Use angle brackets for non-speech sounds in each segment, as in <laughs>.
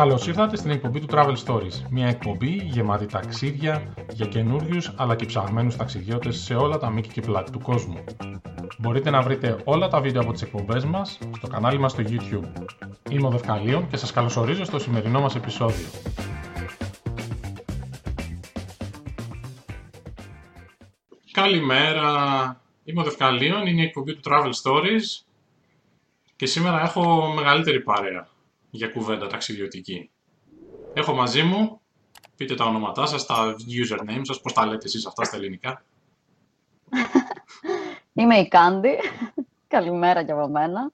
Καλώς ήρθατε στην εκπομπή του Travel Stories. Μια εκπομπή γεμάτη ταξίδια για καινούριους αλλά και ψαγμένους ταξιδιώτες σε όλα τα μήκη και πλάτη του κόσμου. Μπορείτε να βρείτε όλα τα βίντεο από τις εκπομπές μας στο κανάλι μας στο YouTube. Είμαι ο Δευκαλίων και σας καλωσορίζω στο σημερινό μας επεισόδιο. Καλημέρα, είμαι ο Δευκαλίων, είναι η εκπομπή του Travel Stories και σήμερα έχω μεγαλύτερη παρέα για κουβέντα ταξιδιωτική. Έχω μαζί μου, πείτε τα ονόματά σας, τα username σας, πώς τα λέτε εσείς αυτά στα ελληνικά. <laughs> Είμαι η Κάντι. Καλημέρα και από μένα.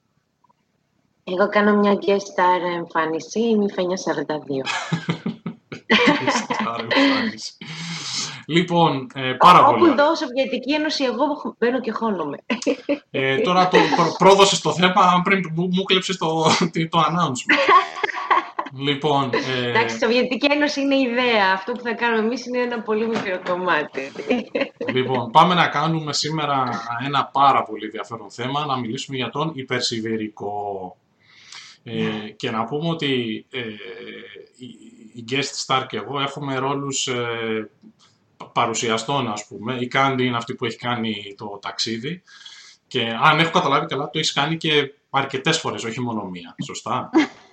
Εγώ κάνω μια guest star εμφάνιση, είμαι η Φένια 42. <laughs> Λοιπόν, ε, πάρα Όπου πολύ. Όπου δω Σοβιετική Ένωση, εγώ μπαίνω και χώνομαι. Ε, τώρα το προ, πρόδωσες το θέμα πριν μου, μου κλέψεις το, το announcement. λοιπόν, ε, Εντάξει, η Σοβιετική Ένωση είναι ιδέα. Αυτό που θα κάνουμε εμείς είναι ένα πολύ μικρό κομμάτι. λοιπόν, πάμε να κάνουμε σήμερα ένα πάρα πολύ ενδιαφέρον θέμα, να μιλήσουμε για τον υπερσιβηρικό. Ε, και να πούμε ότι ε, η, η guest star και εγώ έχουμε ρόλους ε, παρουσιαστών, ας πούμε. Η Κάντι είναι αυτή που έχει κάνει το ταξίδι. Και αν έχω καταλάβει καλά, το έχεις κάνει και αρκετές φορές, όχι μόνο μία. Σωστά.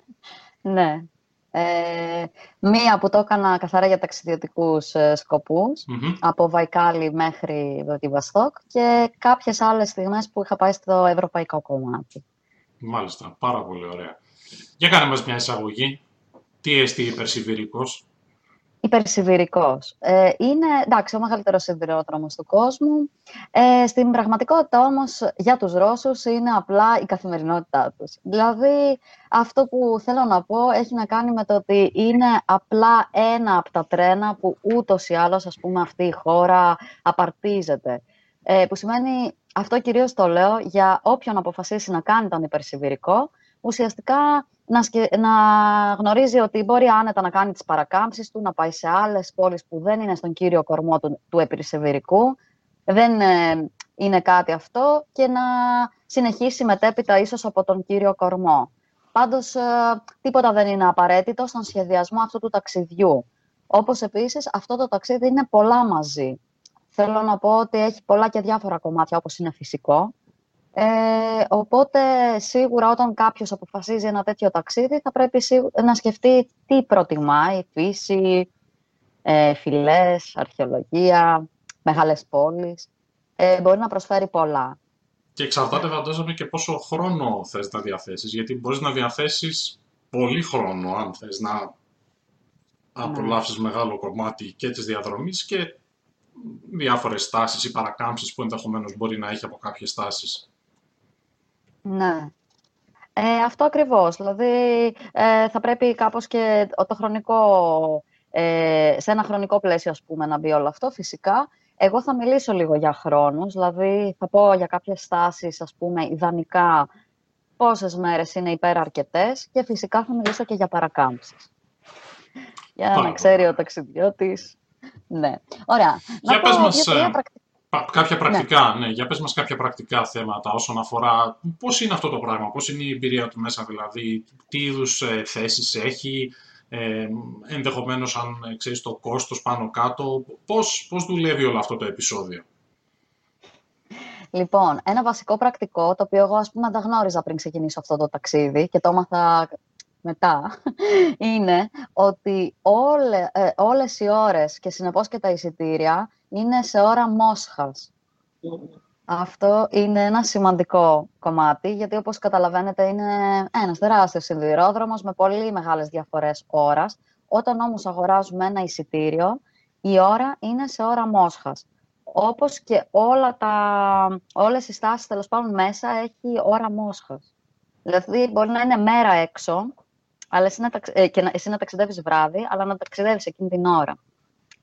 <laughs> ναι. Ε, μία που το έκανα καθαρά για ταξιδιωτικούς ε, σκοπούς, mm-hmm. από Βαϊκάλη μέχρι Βαστόκ και κάποιες άλλες στιγμές που είχα πάει στο ευρωπαϊκό κομμάτι. Μάλιστα, πάρα πολύ ωραία. Για κάνε μας μια εισαγωγή. Τι εστί υπερσιβηρικός υπερσιβηρικός. Ε, είναι, εντάξει, ο μεγαλύτερος σιδηρόδρομος του κόσμου. Ε, στην πραγματικότητα όμως για τους Ρώσους είναι απλά η καθημερινότητά τους. Δηλαδή αυτό που θέλω να πω έχει να κάνει με το ότι είναι απλά ένα από τα τρένα που ούτως ή άλλως ας πούμε αυτή η χώρα απαρτίζεται. Ε, που σημαίνει, αυτό κυρίως το λέω για όποιον αποφασίσει να κάνει τον υπερσιβηρικό, ουσιαστικά να, να γνωρίζει ότι μπορεί άνετα να κάνει τις παρακάμψεις του, να πάει σε άλλες πόλεις που δεν είναι στον κύριο κορμό του, του δεν ε, είναι κάτι αυτό και να συνεχίσει μετέπειτα ίσως από τον κύριο κορμό. Πάντως, ε, τίποτα δεν είναι απαραίτητο στον σχεδιασμό αυτού του ταξιδιού. Όπως επίσης, αυτό το ταξίδι είναι πολλά μαζί. Θέλω να πω ότι έχει πολλά και διάφορα κομμάτια, όπως είναι φυσικό, ε, οπότε, σίγουρα όταν κάποιος αποφασίζει ένα τέτοιο ταξίδι, θα πρέπει να σκεφτεί τι προτιμάει, φύση, ε, φυλές, αρχαιολογία, μεγάλες πόλεις. Ε, μπορεί να προσφέρει πολλά. Και εξαρτάται φαντάζομαι και πόσο χρόνο θες να διαθέσεις, γιατί μπορείς να διαθέσεις πολύ χρόνο αν θες να ναι. απολαύσεις μεγάλο κομμάτι και της διαδρομής και διάφορες στάσεις ή παρακάμψεις που ενδεχομένως μπορεί να έχει από κάποιες στάσεις. Ναι. Ε, αυτό ακριβώς. Δηλαδή, ε, θα πρέπει κάπως και το χρονικό, ε, σε ένα χρονικό πλαίσιο, ας πούμε, να μπει όλο αυτό, φυσικά. Εγώ θα μιλήσω λίγο για χρόνους, δηλαδή θα πω για κάποιες στάσεις, ας πούμε, ιδανικά πόσες μέρες είναι υπεραρκετές και φυσικά θα μιλήσω και για παρακάμψεις. Για να ξέρει ο ταξιδιώτης. Ναι. Ωραία. Για να πες μας, κάποια πρακτικά, ναι. ναι. Για πες μας κάποια πρακτικά θέματα όσον αφορά πώς είναι αυτό το πράγμα, πώς είναι η εμπειρία του μέσα δηλαδή, τι είδους ε, θέσεις έχει, ε, ενδεχομένως αν ε, ξέρεις το κόστος πάνω κάτω, πώς, πώς δουλεύει όλο αυτό το επεισόδιο; Λοιπόν, ένα βασικό πρακτικό, το οποίο εγώ ας πούμε δεν γνώριζα πριν ξεκινήσω αυτό το ταξίδι και το έμαθα μετά, <laughs> είναι ότι όλε, ε, όλες οι ώρες και συνεπώς και τα εισιτήρια είναι σε ώρα Μόσχας. Αυτό είναι ένα σημαντικό κομμάτι, γιατί όπως καταλαβαίνετε είναι ένας τεράστιος σιδηρόδρομος με πολύ μεγάλες διαφορές ώρας. Όταν όμως αγοράζουμε ένα εισιτήριο, η ώρα είναι σε ώρα Μόσχας. Όπως και όλα τα, όλες οι στάσεις τέλος πάντων μέσα έχει ώρα Μόσχας. Δηλαδή μπορεί να είναι μέρα έξω, αλλά εσύ να, ε, και εσύ να ταξιδεύεις βράδυ, αλλά να ταξιδεύεις εκείνη την ώρα.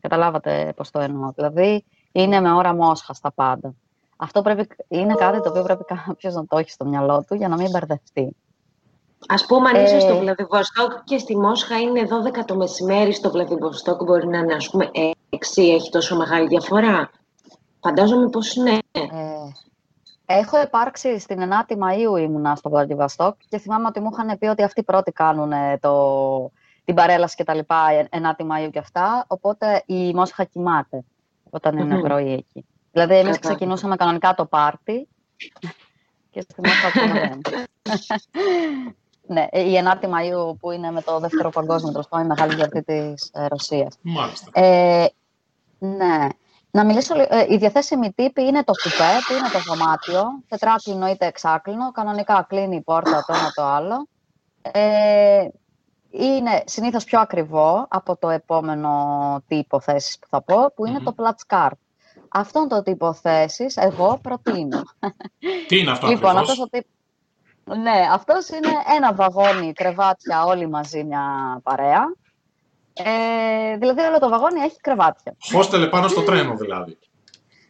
Καταλάβατε πώς το εννοώ. Δηλαδή, είναι με ώρα μόσχας στα πάντα. Αυτό πρέπει, είναι κάτι το οποίο πρέπει κάποιο να το έχει στο μυαλό του για να μην μπερδευτεί. Α πούμε, αν είσαι στο ε, Βλαδιβοστόκ και στη Μόσχα είναι 12 το μεσημέρι, στο Βλαδιβοστόκ μπορεί να είναι, ας πούμε, 6, έχει τόσο μεγάλη διαφορά. Φαντάζομαι πώ είναι. Ε, έχω υπάρξει στην 9η Μαΐου ήμουνα στο Βλαδιβοστόκ και θυμάμαι ότι μου είχαν πει ότι αυτοί πρώτοι κάνουν το, την παρέλαση και τα λοιπά, 9η Μαΐου και αυτά, οπότε η Μόσχα κοιμάται όταν είναι πρωί εκεί. Δηλαδή, εμείς ξεκινούσαμε κανονικά το πάρτι <laughs> και στη Μόσχα ακόμα δεν. <laughs> ναι, η 9η Μαΐου που είναι με το δεύτερο παγκόσμιο τροσπό, η μεγάλη γιορτή της ε, Ρωσίας. Μάλιστα. Ε, ναι. Να μιλήσω, ε, η διαθέσιμη τύπη είναι το κουπέ, που είναι το δωμάτιο, τετράκλινο είτε εξάκλινο, κανονικά κλείνει η πόρτα το ένα το άλλο. Ε, είναι συνήθως πιο ακριβό από το επόμενο τύπο θέσης που θα πω, που ειναι το Platz Αυτόν το τύπο θέσης εγώ προτείνω. Τι είναι αυτό λοιπόν, ακριβώς; Αυτός τύπο... Ναι, αυτός είναι ένα βαγόνι κρεβάτια όλοι μαζί μια παρέα. Ε, δηλαδή όλο το βαγόνι έχει κρεβάτια. Χώστελε πάνω στο τρένο δηλαδή.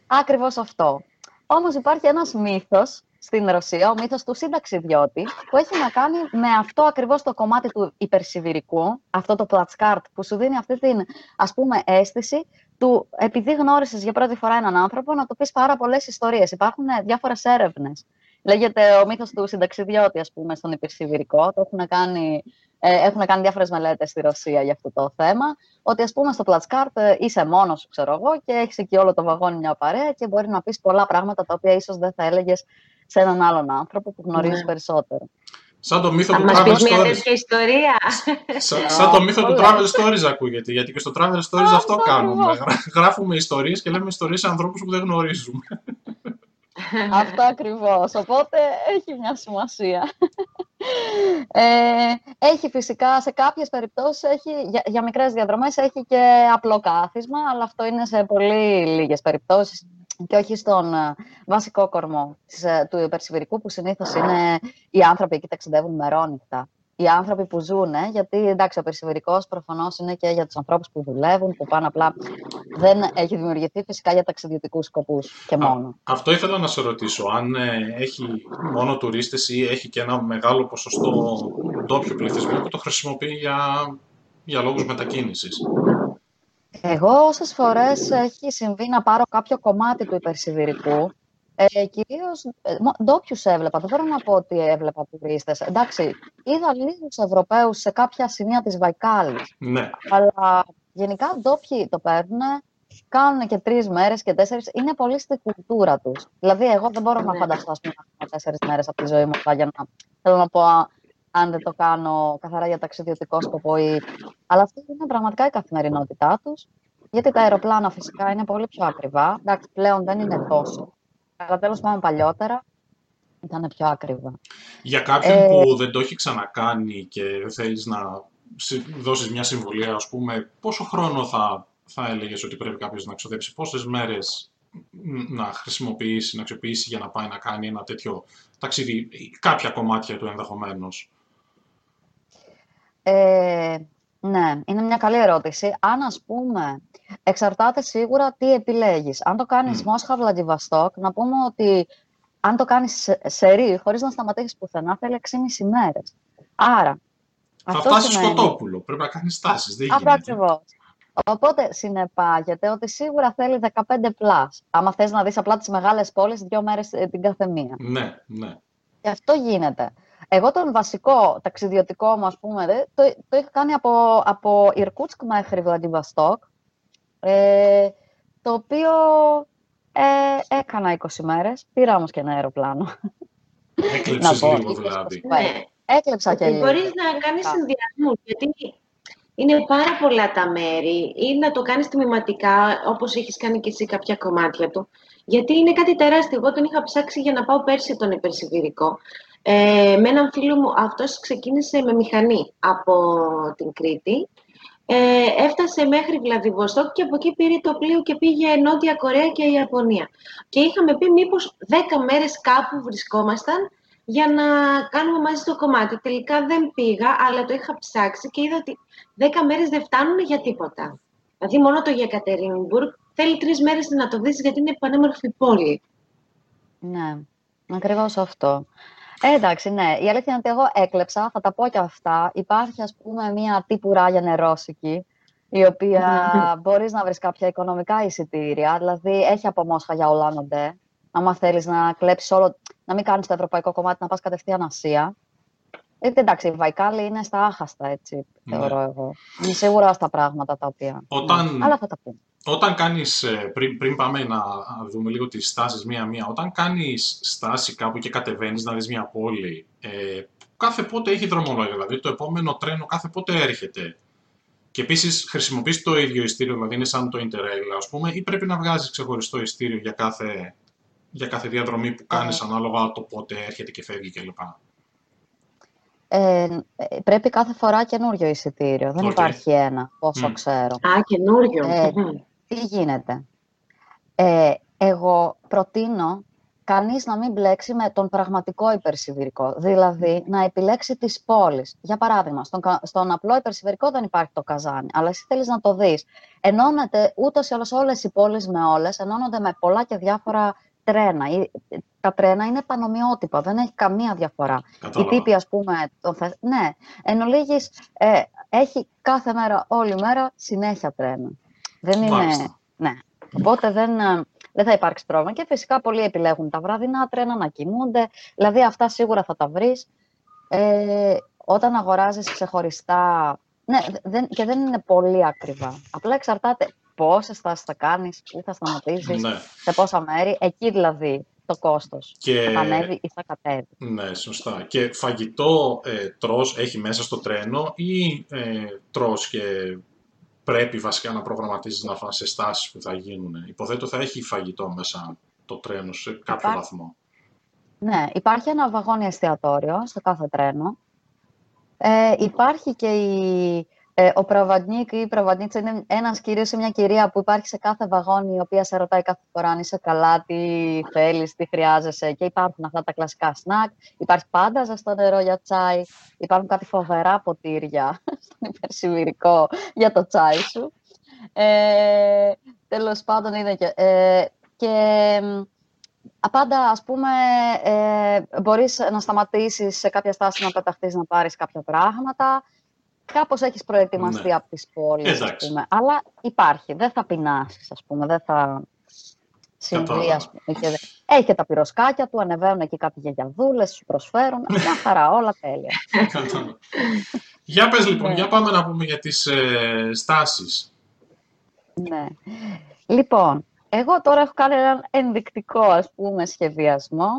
Ακριβώς αυτό. Όμως υπάρχει ένας μύθος στην Ρωσία, ο μύθος του συνταξιδιώτη, που έχει να κάνει με αυτό ακριβώς το κομμάτι του υπερσιβηρικού, αυτό το πλατσκάρτ που σου δίνει αυτή την ας πούμε αίσθηση του επειδή γνώρισες για πρώτη φορά έναν άνθρωπο να του πεις πάρα πολλές ιστορίες. Υπάρχουν διάφορες έρευνες. Λέγεται ο μύθος του συνταξιδιώτη, ας πούμε, στον υπερσιβηρικό. Το έχουν κάνει, ε, έχουν κάνει διάφορες μελέτες στη Ρωσία για αυτό το θέμα. Ότι, ας πούμε, στο πλατσκάρτ ε, είσαι μόνος σου, ξέρω εγώ, και έχεις εκεί όλο το βαγόνι μια παρέα και μπορεί να πεις πολλά πράγματα τα οποία ίσως δεν θα έλεγες σε έναν άλλον άνθρωπο που γνωρίζεις ναι. περισσότερο. Σαν το μύθο του Travel Stories. μια τέτοια ιστορία. Σαν, σαν το μύθο του Travel Stories ακούγεται, γιατί και στο Travel Stories αυτό κάνουμε. Γράφουμε ιστορίες και λέμε ιστορίες σε ανθρώπους που δεν γνωρίζουμε. Αυτό ακριβώς. Οπότε έχει μια σημασία. Ε, έχει φυσικά σε κάποιες περιπτώσεις, έχει, για, για μικρές διαδρομές έχει και απλό κάθισμα, αλλά αυτό είναι σε πολύ λίγες περιπτώσεις και όχι στον ε, βασικό κορμό ε, του υπερσιβηρικού που συνήθως είναι οι άνθρωποι εκεί ταξιδεύουν μερόνυχτα. Οι άνθρωποι που ζουν, γιατί εντάξει, ο υπερσιβηρικό προφανώς είναι και για τους ανθρώπους που δουλεύουν, που πάνε απλά. Δεν έχει δημιουργηθεί φυσικά για ταξιδιωτικούς σκοπούς και μόνο. αυτό ήθελα να σε ρωτήσω. Αν ε, έχει μόνο τουρίστες ή έχει και ένα μεγάλο ποσοστό ντόπιου πληθυσμού που το χρησιμοποιεί για, για λόγους μετακίνησης; Εγώ όσες φορές έχει συμβεί να πάρω κάποιο κομμάτι του υπερσιβηρικού, ε, Κυρίως ε, ντόπιου έβλεπα. Δεν μπορώ να πω ότι έβλεπα τουρίστες. Εντάξει, είδα λίγους Ευρωπαίους σε κάποια σημεία της Βαϊκάλης. Ναι. Αλλά γενικά ντόπιοι το παίρνουν, κάνουν και τρεις μέρες και τέσσερις. Είναι πολύ στη κουλτούρα τους. Δηλαδή, εγώ δεν μπορώ να ναι. φανταστώ να τέσσερις μέρες από τη ζωή μου για να θέλω να πω αν δεν το κάνω καθαρά για ταξιδιωτικό σκοπό. Ή... Αλλά αυτή είναι πραγματικά η καθημερινότητά τους. Γιατί τα αεροπλάνα φυσικά είναι πολύ πιο ακριβά. Εντάξει, πλέον δεν είναι τόσο. Αλλά τέλος πάντων παλιότερα ήταν πιο ακριβά. Για κάποιον ε... που δεν το έχει ξανακάνει και θέλεις να δώσεις μια συμβουλή, ας πούμε, πόσο χρόνο θα, θα έλεγες ότι πρέπει κάποιος να ξοδέψει, πόσες μέρες να χρησιμοποιήσει, να αξιοποιήσει για να πάει να κάνει ένα τέτοιο ταξίδι, κάποια κομμάτια του ενδεχομένως; Ε, ναι, είναι μια καλή ερώτηση. Αν, ας πούμε, εξαρτάται σίγουρα τι επιλέγεις. Αν το κάνεις mm. Μόσχα Βλαντιβαστόκ, να πούμε ότι αν το κάνεις σε ρί, χωρίς να σταματήσεις πουθενά, θέλει 6,5 μέρες. Άρα, θα αυτό φτάσει σημαίνει... σκοτόπουλο. Πρέπει να κάνεις τάσεις. Δεν Αυτό ακριβώ. Οπότε συνεπάγεται ότι σίγουρα θέλει 15 πλάς. Άμα θες να δεις απλά τις μεγάλες πόλεις, δύο μέρες ε, την καθεμία. Ναι, ναι. Και αυτό γίνεται. Εγώ τον βασικό ταξιδιωτικό μου, ας πούμε, το, το είχα κάνει από, από Ιρκούτσκ μέχρι Βλαντιβαστόκ, ε, το οποίο ε, έκανα 20 μέρες, πήρα όμως και ένα αεροπλάνο. Έκλεψες λίγο δηλαδή. Ναι. Έκλεψα και λίγο. Μπορείς να κάνεις συνδυασμούς, γιατί είναι πάρα πολλά τα μέρη ή να το κάνεις τμηματικά, όπως έχεις κάνει και εσύ κάποια κομμάτια του. Γιατί είναι κάτι τεράστιο. Εγώ τον είχα ψάξει για να πάω πέρσι τον υπερσιβηρικό. Ε, με έναν φίλο μου, αυτός ξεκίνησε με μηχανή από την Κρήτη. Ε, έφτασε μέχρι Βλαδιβοστόκ και από εκεί πήρε το πλοίο και πήγε Νότια Κορέα και η Ιαπωνία. Και είχαμε πει μήπως 10 μέρες κάπου βρισκόμασταν για να κάνουμε μαζί το κομμάτι. Τελικά δεν πήγα, αλλά το είχα ψάξει και είδα ότι 10 μέρες δεν φτάνουν για τίποτα. Δηλαδή μόνο το Γεκατερίνμπουργκ θέλει τρεις μέρες να το δεις γιατί είναι πανέμορφη πόλη. Ναι, ακριβώς αυτό. Ε, εντάξει, ναι. Η αλήθεια είναι ότι εγώ έκλεψα, θα τα πω και αυτά. Υπάρχει, ας πούμε, μια τύπου ράγια νερόσικη, η οποία <laughs> μπορείς να βρεις κάποια οικονομικά εισιτήρια. Δηλαδή, έχει από Μόσχα για Ολάνοντε. Άμα θέλεις να κλέψεις όλο, να μην κάνεις το ευρωπαϊκό κομμάτι, να πας κατευθείαν Ασία. Ε, εντάξει, η Βαϊκάλη είναι στα άχαστα, έτσι, ναι. θεωρώ εγώ. Είναι σίγουρα στα πράγματα τα οποία... Όταν... Ναι. Αλλά θα τα πούμε. Όταν κάνεις, ε, πριν, πριν πάμε να δούμε λίγο τις στάσεις μία-μία, όταν κάνεις στάση κάπου και κατεβαίνεις να δεις μια πόλη, ε, κάθε πότε έχει δρομολόγια, δηλαδή το επόμενο τρένο κάθε πότε έρχεται. Και επίσης χρησιμοποιείς το ίδιο ειστήριο, δηλαδή είναι σαν το Interrail, ας πούμε, ή πρέπει να βγάζεις ξεχωριστό ειστήριο για κάθε, για κάθε διαδρομή που κάνεις, ε. ανάλογα το πότε έρχεται και φεύγει κλπ. Ε, πρέπει κάθε φορά καινούριο εισιτήριο. Δεν υπάρχει ένα, όσο ξέρω. Α, καινούριο. Ε, τι γίνεται; Ε, εγώ προτείνω κανείς να μην μπλέξει με τον πραγματικό υπερσιβηρικό. Δηλαδή, να επιλέξει τις πόλεις. Για παράδειγμα, στον, στον απλό υπερσιβηρικό δεν υπάρχει το καζάνι, αλλά εσύ θέλεις να το δεις. Ενώνεται ούτως ή άλλως όλες οι πόλεις με όλες, ενώνονται με πολλά και διάφορα τρένα. Τα τρένα είναι πανομοιότυπα, δεν έχει καμία διαφορά. Κατάλαβα. Η τύπη, ας πούμε, το θε... ναι, εν ολίγης, ε, έχει κάθε μέρα, όλη μέρα, συνέχεια τρένα. Δεν είναι... Ναι. Οπότε δεν, ε, δεν θα υπάρξει πρόβλημα. Και φυσικά πολλοί επιλέγουν τα βραδινά τρένα να κοιμούνται. Δηλαδή αυτά σίγουρα θα τα βρεις. Ε, όταν αγοράζεις ξεχωριστά... Ναι, δεν, και δεν είναι πολύ ακριβά. Απλά εξαρτάται πόσες στάσεις θα κάνεις, πού θα σταματήσεις, Ναι. σε πόσα μέρη. Εκεί δηλαδή το κόστος. Και... Θα ανέβει ή θα κατέβει. Ναι, σωστά. Και φαγητό ε, τρως έχει μέσα στο τρένο ή ε, τρως και πρέπει βασικά να προγραμματίζεις να φας σε στάσεις που θα γίνουν. Υποθέτω θα έχει φαγητό μέσα το τρένο σε κάποιο Υπάρχει. βαθμό. Ναι, υπάρχει ένα βαγόνι εστιατόριο στο κάθε τρένο. Ε, υπάρχει και η, ε, ο Πραβαντνίκ ή η Πραβαντνίτσα είναι ένας κύριος ή μια κυρία που υπάρχει σε κάθε βαγόνι η οποία σε ρωτάει κάθε φορά αν είσαι καλά, τι θέλεις, τι χρειάζεσαι και υπάρχουν αυτά τα κλασικά σνακ. Υπάρχει πάντα ζεστό νερό για τσάι, υπάρχουν κάτι φοβερά ποτήρια <laughs> στον υπερσιβηρικό για το τσάι σου. Ε, τέλος πάντων είναι και... Ε, και Πάντα, ας πούμε, ε, μπορείς να σταματήσεις σε κάποια στάση να πεταχτείς να πάρεις κάποια πράγματα. Κάπως έχεις προετοιμαστεί Ναι. από τις πόλεις, ας Εντάξει. πούμε. Αλλά υπάρχει, δεν θα πεινάσεις, ας πούμε, δεν θα συμβεί, Κατάλαβα. ας πούμε. Και... δε- Έχει και τα πυροσκάκια του, ανεβαίνουν εκεί κάποιοι γιαγιαδούλες, σου προσφέρουν. Μια χαρά, όλα τέλεια. Κατάλαβα. για πες λοιπόν, Ναι. για πάμε να πούμε για τις ε, στάσεις. Ναι. Λοιπόν, εγώ τώρα έχω κάνει έναν ενδεικτικό, ας πούμε, σχεδιασμό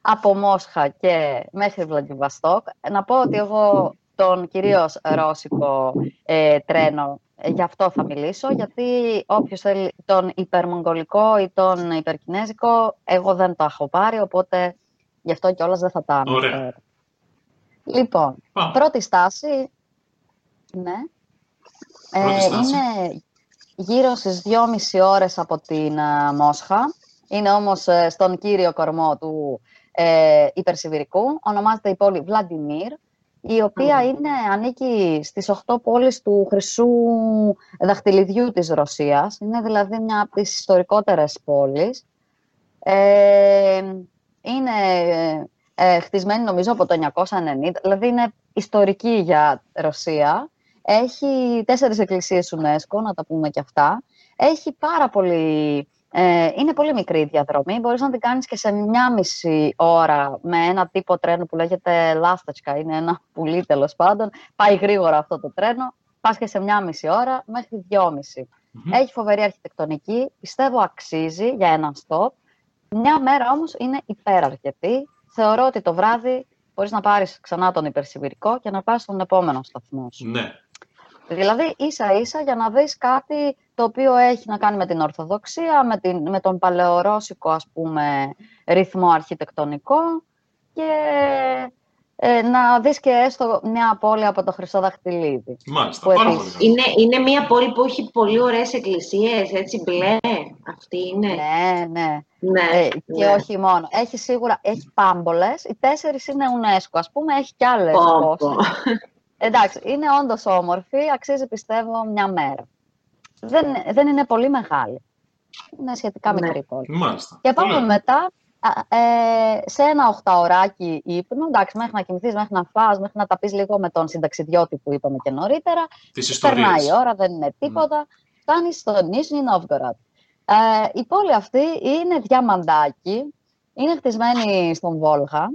από Μόσχα και μέχρι Βλαντιβαστόκ. Να πω ότι εγώ τον κυρίως ρώσικο ε, τρένο, ε, γι' αυτό θα μιλήσω, γιατί όποιος θέλει τον υπερμογγολικό ή τον υπερκινέζικο, εγώ δεν το έχω πάρει, οπότε γι' αυτό κιόλας δεν θα τα Ωραία. αναφέρω. Λοιπόν, Πάμε. πρώτη στάση, ναι, Πρώτη ε, στάση. είναι γύρω στις 2,5 ώρες από την ε, Μόσχα. Είναι όμως ε, στον κύριο κορμό του ε, υπερσιβηρικού. Ονομάζεται η πόλη Βλαντιμίρ, η οποία είναι, ανήκει στις 8 πόλεις του χρυσού δαχτυλιδιού της Ρωσίας. Είναι δηλαδή μια από τις ιστορικότερες πόλεις. Ε, είναι ε, χτισμένη νομίζω από το 990, δηλαδή είναι ιστορική για Ρωσία. Έχει τέσσερις εκκλησίες UNESCO, να τα πούμε και αυτά. Έχει πάρα πολύ... Ε, είναι πολύ μικρή η διαδρομή. Μπορείς να την κάνεις και σε μια μισή ώρα με ένα τύπο τρένο που λέγεται Λάστατσκα. Είναι ένα πουλί τέλος πάντων. Πάει γρήγορα αυτό το τρένο. Πας και σε μια μισή ώρα μέχρι δυόμιση. Μμμ. Έχει φοβερή αρχιτεκτονική. Πιστεύω αξίζει για ένα stop. Μια μέρα όμως είναι υπεραρκετή. Θεωρώ ότι το βράδυ μπορείς να πάρεις ξανά τον υπερσιβηρικό και να πας στον επόμενο σταθμό σου. Ναι. Δηλαδή ίσα ίσα για να δεις κάτι το οποίο έχει να κάνει με την Ορθοδοξία, με, την, με τον παλαιορώσικο ας πούμε ρυθμό αρχιτεκτονικό και ε, να δεις και έστω μια πόλη από το Χρυσό Δαχτυλίδι. Μάλιστα. Που Πάρα επίσης- πολύ καλά. Είναι, είναι μια πόλη που έχει πολύ ωραίες εκκλησίες, έτσι μπλε. Αυτή είναι. Ναι, ναι. Ναι, Ε, και ναι. όχι μόνο. Έχει σίγουρα, έχει πάμπολες, οι τέσσερις είναι UNESCO, ας πούμε, έχει κι άλλες Πω, πω. πόσες. Εντάξει, είναι όντως όμορφη, αξίζει πιστεύω μια μέρα. Δεν, δεν είναι πολύ μεγάλη. Είναι σχετικά Ναι. μικρή πόλη. Μάλιστα. Και πάμε Ωραία. μετά α, ε, σε ένα οχταωράκι ύπνο, εντάξει, μέχρι να κοιμηθείς, μέχρι να φας, μέχρι να τα πεις λίγο με τον συνταξιδιώτη που είπαμε και νωρίτερα. Τις Περνάει η ιστορίες. ώρα, δεν είναι τίποτα. Φτάνεις στο Νίσνη Νόβγκοραντ. Ε, η πόλη αυτή είναι διαμαντάκι, είναι χτισμένη στον Βόλγα.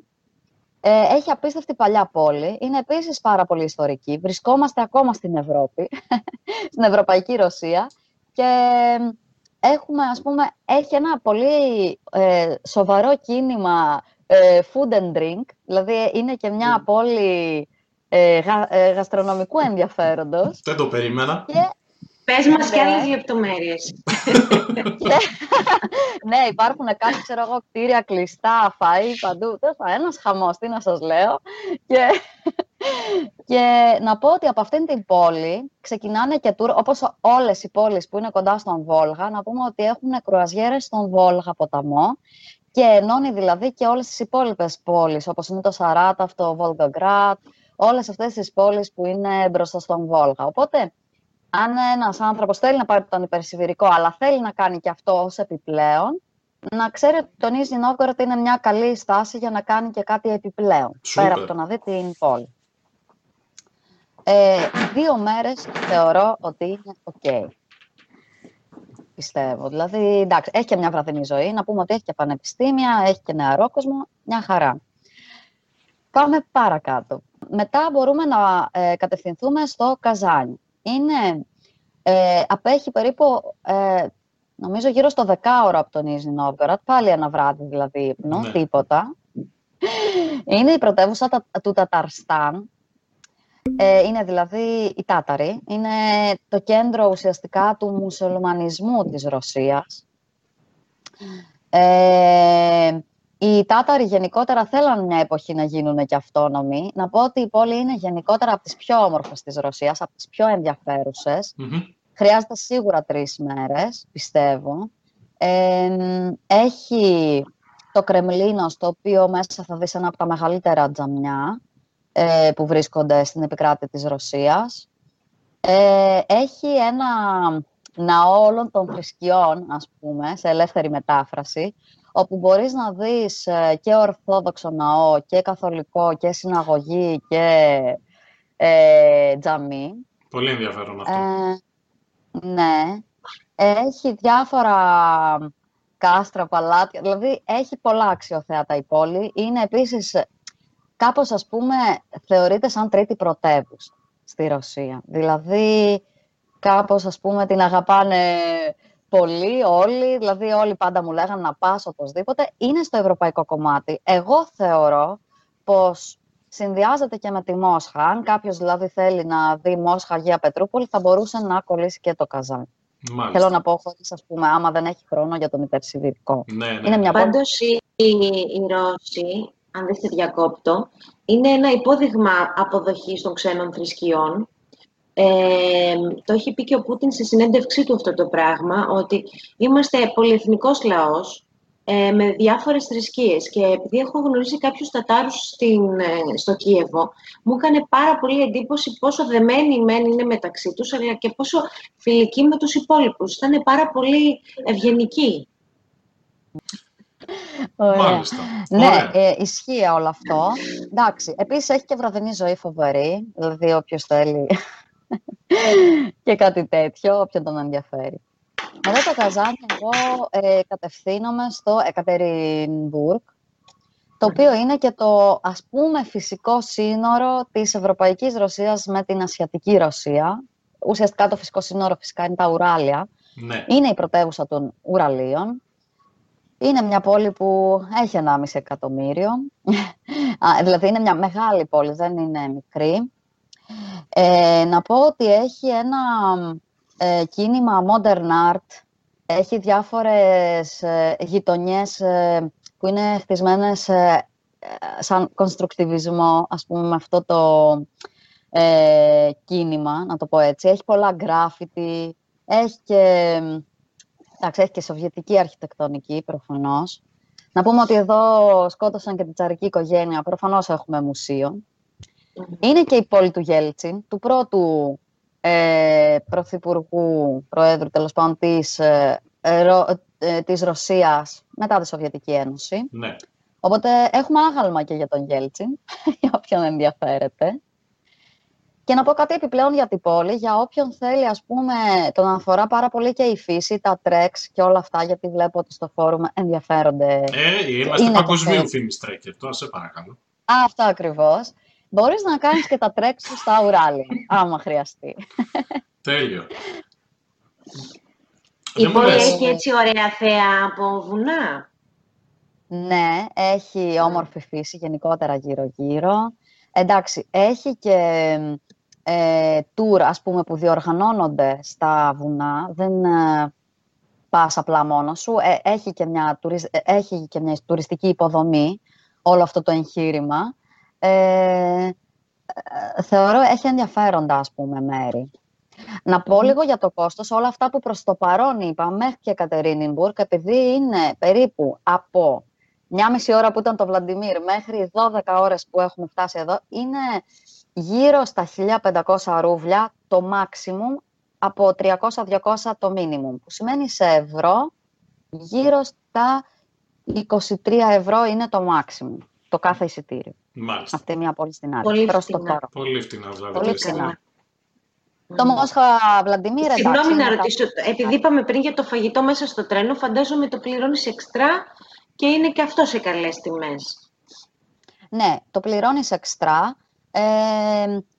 Ε, έχει απίστευτη παλιά πόλη. Είναι επίσης πάρα πολύ ιστορική. Βρισκόμαστε ακόμα στην Ευρώπη, <laughs> στην Ευρωπαϊκή Ρωσία. Και έχουμε, ας πούμε, έχει ένα πολύ ε, σοβαρό κίνημα ε, food and drink. Δηλαδή, είναι και μια πόλη ε, γαστρονομικού <laughs> ενδιαφέροντος. Δεν το περίμενα. Πες μας και άλλες λεπτομέρειες. <laughs> ναι, υπάρχουν κάτι, ξέρω εγώ, κτίρια κλειστά, φαΐ παντού. Ένας χαμός, τι να σας λέω. Και, <laughs> και να πω ότι από αυτήν την πόλη ξεκινάνε και τουρ, όπως όλες οι πόλεις που είναι κοντά στον Βόλγα, να πούμε ότι έχουν κρουαζιέρες στον Βόλγα ποταμό και ενώνει δηλαδή και όλες τις υπόλοιπες πόλεις, όπως είναι το Σαράταφ, το Βολγκαγκράτ, όλες αυτές τις πόλεις που είναι μπροστά στον Βόλγα. Οπότε, αν ένας άνθρωπος θέλει να πάρει τον υπερσιβηρικό, αλλά θέλει να κάνει και αυτό ως επιπλέον, να ξέρει ότι το Νίζνι Νόβγκοροντ είναι μια καλή στάση για να κάνει και κάτι επιπλέον, πέρα από το να δει την πόλη. Ε, δύο μέρες θεωρώ ότι είναι οκ. Πιστεύω. Δηλαδή, εντάξει, έχει και μια βραδινή ζωή. Να πούμε ότι έχει και πανεπιστήμια, έχει και νεαρό κόσμο. Μια χαρά. Πάμε παρακάτω. Μετά μπορούμε να ε, κατευθυνθούμε στο Καζάνι είναι, ε, απέχει περίπου, ε, νομίζω γύρω στο δεκάωρο από τον Ιζνη Νόβγορατ, πάλι ένα βράδυ δηλαδή ύπνο, ναι. τίποτα. Είναι η πρωτεύουσα του Ταταρστάν, ε, είναι δηλαδή η Τάταρη, είναι το κέντρο ουσιαστικά του μουσουλμανισμού της Ρωσίας. Ε, οι Τάταροι γενικότερα θέλαν μια εποχή να γίνουν και αυτόνομοι. Να πω ότι η πόλη είναι γενικότερα από τις πιο όμορφες της Ρωσίας, από τις πιο ενδιαφερουσες Χρειάζεται σίγουρα τρεις μέρες, πιστεύω. έχει το Κρεμλίνο, στο οποίο μέσα θα δεις ένα από τα μεγαλύτερα τζαμιά ε, που βρίσκονται στην επικράτη της Ρωσίας. Ε, έχει ένα ναό όλων των θρησκειών, ας πούμε, σε ελεύθερη μετάφραση, όπου μπορείς να δεις ε, και ορθόδοξο ναό και καθολικό και συναγωγή και ε, τζαμί. Πολύ ενδιαφέρον αυτό. Ε, ναι. Έχει διάφορα κάστρα, παλάτια, δηλαδή έχει πολλά αξιοθέατα η πόλη. Είναι επίσης κάπως ας πούμε θεωρείται σαν τρίτη πρωτεύουσα στη Ρωσία. Δηλαδή κάπως ας πούμε την αγαπάνε πολύ όλοι, δηλαδή όλοι πάντα μου λέγανε να πας οπωσδήποτε, είναι στο ευρωπαϊκό κομμάτι. Εγώ θεωρώ πως συνδυάζεται και με τη Μόσχα. Αν κάποιος δηλαδή θέλει να δει Μόσχα Αγία Πετρούπολη, θα μπορούσε να κολλήσει και το Καζάν. Μάλιστα. Θέλω να πω, χωρίς, ας πούμε, άμα δεν έχει χρόνο για τον υπερσιδηρικό. Ναι, ναι. Είναι μια Πάντως, οι, οι Ρώσοι, αν δεν σε διακόπτω, είναι ένα υπόδειγμα αποδοχής των ξένων θρησκειών ε, το έχει πει και ο Πούτιν στη συνέντευξή του αυτό το πράγμα, ότι είμαστε πολυεθνικός λαός ε, με διάφορες θρησκείες και επειδή έχω γνωρίσει κάποιους Τατάρους στην, ε, στο Κίεβο, μου έκανε πάρα πολύ εντύπωση πόσο δεμένοι μεν είναι μεταξύ τους, αλλά και πόσο φιλικοί με τους υπόλοιπους. Ήταν πάρα πολύ ευγενικοί. Ωραία. Ναι, ε, ισχύει όλο αυτό. Εντάξει, επίσης έχει και βραδινή ζωή φοβερή, δηλαδή όποιος θέλει <laughs> και κάτι τέτοιο, όποιον τον ενδιαφέρει. Εδώ το Καζάνι, εγώ ε, κατευθύνομαι στο Εκατερινμπουργκ, το οποίο είναι και το, ας πούμε, φυσικό σύνορο της Ευρωπαϊκής Ρωσίας με την Ασιατική Ρωσία. Ουσιαστικά το φυσικό σύνορο φυσικά είναι τα Ουράλια. Ναι. Είναι η πρωτεύουσα των Ουραλίων. Είναι μια πόλη που έχει 1,5 εκατομμύριο. <laughs> δηλαδή είναι μια μεγάλη πόλη, δεν είναι μικρή. Ε, να πω ότι έχει ένα ε, κίνημα modern art, έχει διάφορες ε, γειτονιές ε, που είναι χτισμένες ε, σαν κονστρουκτιβισμό, ας πούμε, με αυτό το κίνημα, να το πω έτσι. Έχει πολλά γκράφιτι, έχει και, εντάξει, έχει και σοβιετική αρχιτεκτονική, προφανώς. Να πούμε ότι εδώ σκότωσαν και την τσαρική οικογένεια, προφανώς έχουμε μουσείο. Είναι και η πόλη του Γέλτσιν, του πρώτου ε, πρωθυπουργού, προέδρου τέλος πάντων της, ε, ε, της Ρωσίας μετά τη Σοβιετική Ένωση. Ναι. Οπότε έχουμε άγαλμα και για τον Γέλτσιν, <laughs> για όποιον ενδιαφέρεται. Και να πω κάτι επιπλέον για την πόλη, για όποιον θέλει, ας πούμε, τον αφορά πάρα πολύ και η φύση, τα τρέξ και όλα αυτά, γιατί βλέπω ότι στο φόρουμ ενδιαφέρονται. Ε, είμαστε παγκοσμίου φήμης τρέκερ, τώρα σε παρακαλώ. Αυτό ακριβώς. Μπορείς να κάνεις και τα τρέξου στα ουράλια, άμα χρειαστεί. Τέλειο. Η πόλη έχει έτσι ωραία θέα από βουνά. Ναι, έχει όμορφη φύση γενικότερα γύρω-γύρω. Εντάξει, έχει και ε, tour, ας πούμε, που διοργανώνονται στα βουνά. Δεν ε, πας απλά μόνος σου. Ε, έχει, και μια, ε, έχει και μια τουριστική υποδομή όλο αυτό το εγχείρημα. Ε, θεωρώ έχει ενδιαφέροντα, ας πούμε, μέρη. Να πω λίγο για το κόστος. Όλα αυτά που προς το παρόν είπα, μέχρι και Κατερίνιμπουργκ, επειδή είναι περίπου από μια μισή ώρα που ήταν το Βλαντιμίρ μέχρι 12 ώρες που έχουμε φτάσει εδώ, είναι γύρω στα 1500 ρούβλια το maximum, από 300-200 το minimum, που σημαίνει σε ευρώ γύρω στα 23 ευρώ είναι το maximum, το κάθε εισιτήριο. Μάλιστα. Αυτή μια πόλη στην άλλη. Πολύ προς φτηνά. Το Πολύ φτηνά, δηλαδή. Πολύ λες. φτηνά. Το Μόσχα Βλαντιμίρ, εντάξει. Συγγνώμη να είναι ρωτήσω, επειδή είπαμε πριν για το φαγητό μέσα στο τρένο, φαντάζομαι το πληρώνεις εξτρά και είναι και αυτό σε καλές τιμές. Ναι, το πληρώνεις εξτρά. Ε,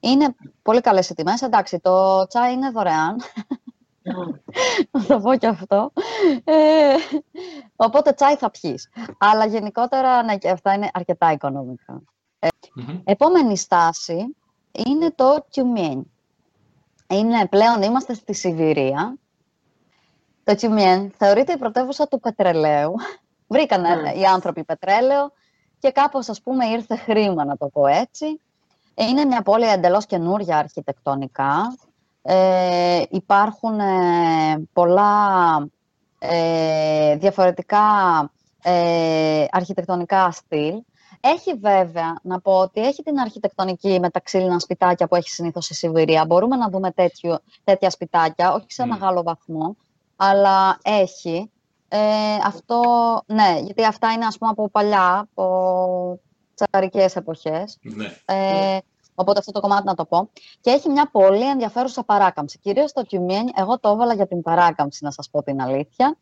είναι πολύ καλές οι τιμές. Εντάξει, το τσάι είναι δωρεάν. Να το πω και αυτό. Ε, οπότε τσάι θα πιείς. Αλλά γενικότερα, ναι, και αυτά είναι αρκετά οικονομικά. Μμμ. Επόμενη στάση είναι το Τιουμιέν. Είναι πλέον, είμαστε στη Σιβηρία. Το Τιουμιέν θεωρείται η πρωτεύουσα του πετρελαίου. Βρήκαν Μμμ. οι άνθρωποι πετρέλαιο και κάπως, ας πούμε, ήρθε χρήμα, να το πω έτσι. Είναι μια πόλη εντελώς καινούρια αρχιτεκτονικά. Ε, υπάρχουν ε, πολλά ε, διαφορετικά ε, αρχιτεκτονικά στυλ. Έχει βέβαια, να πω ότι έχει την αρχιτεκτονική με τα ξύλινα σπιτάκια που έχει συνήθως η Σιβηρία. Μπορούμε να δούμε τέτοιο, τέτοια σπιτάκια, όχι σε Μμ. μεγάλο βαθμό, αλλά έχει. Ε, αυτό, ναι, γιατί αυτά είναι ας πούμε από παλιά, από τσαρικές εποχές. Ναι. Ε, οπότε αυτό το κομμάτι να το πω. Και έχει μια πολύ ενδιαφέρουσα παράκαμψη. Κυρίως το Τιουμιέν, εγώ το έβαλα για την παράκαμψη, να σας πω την αλήθεια,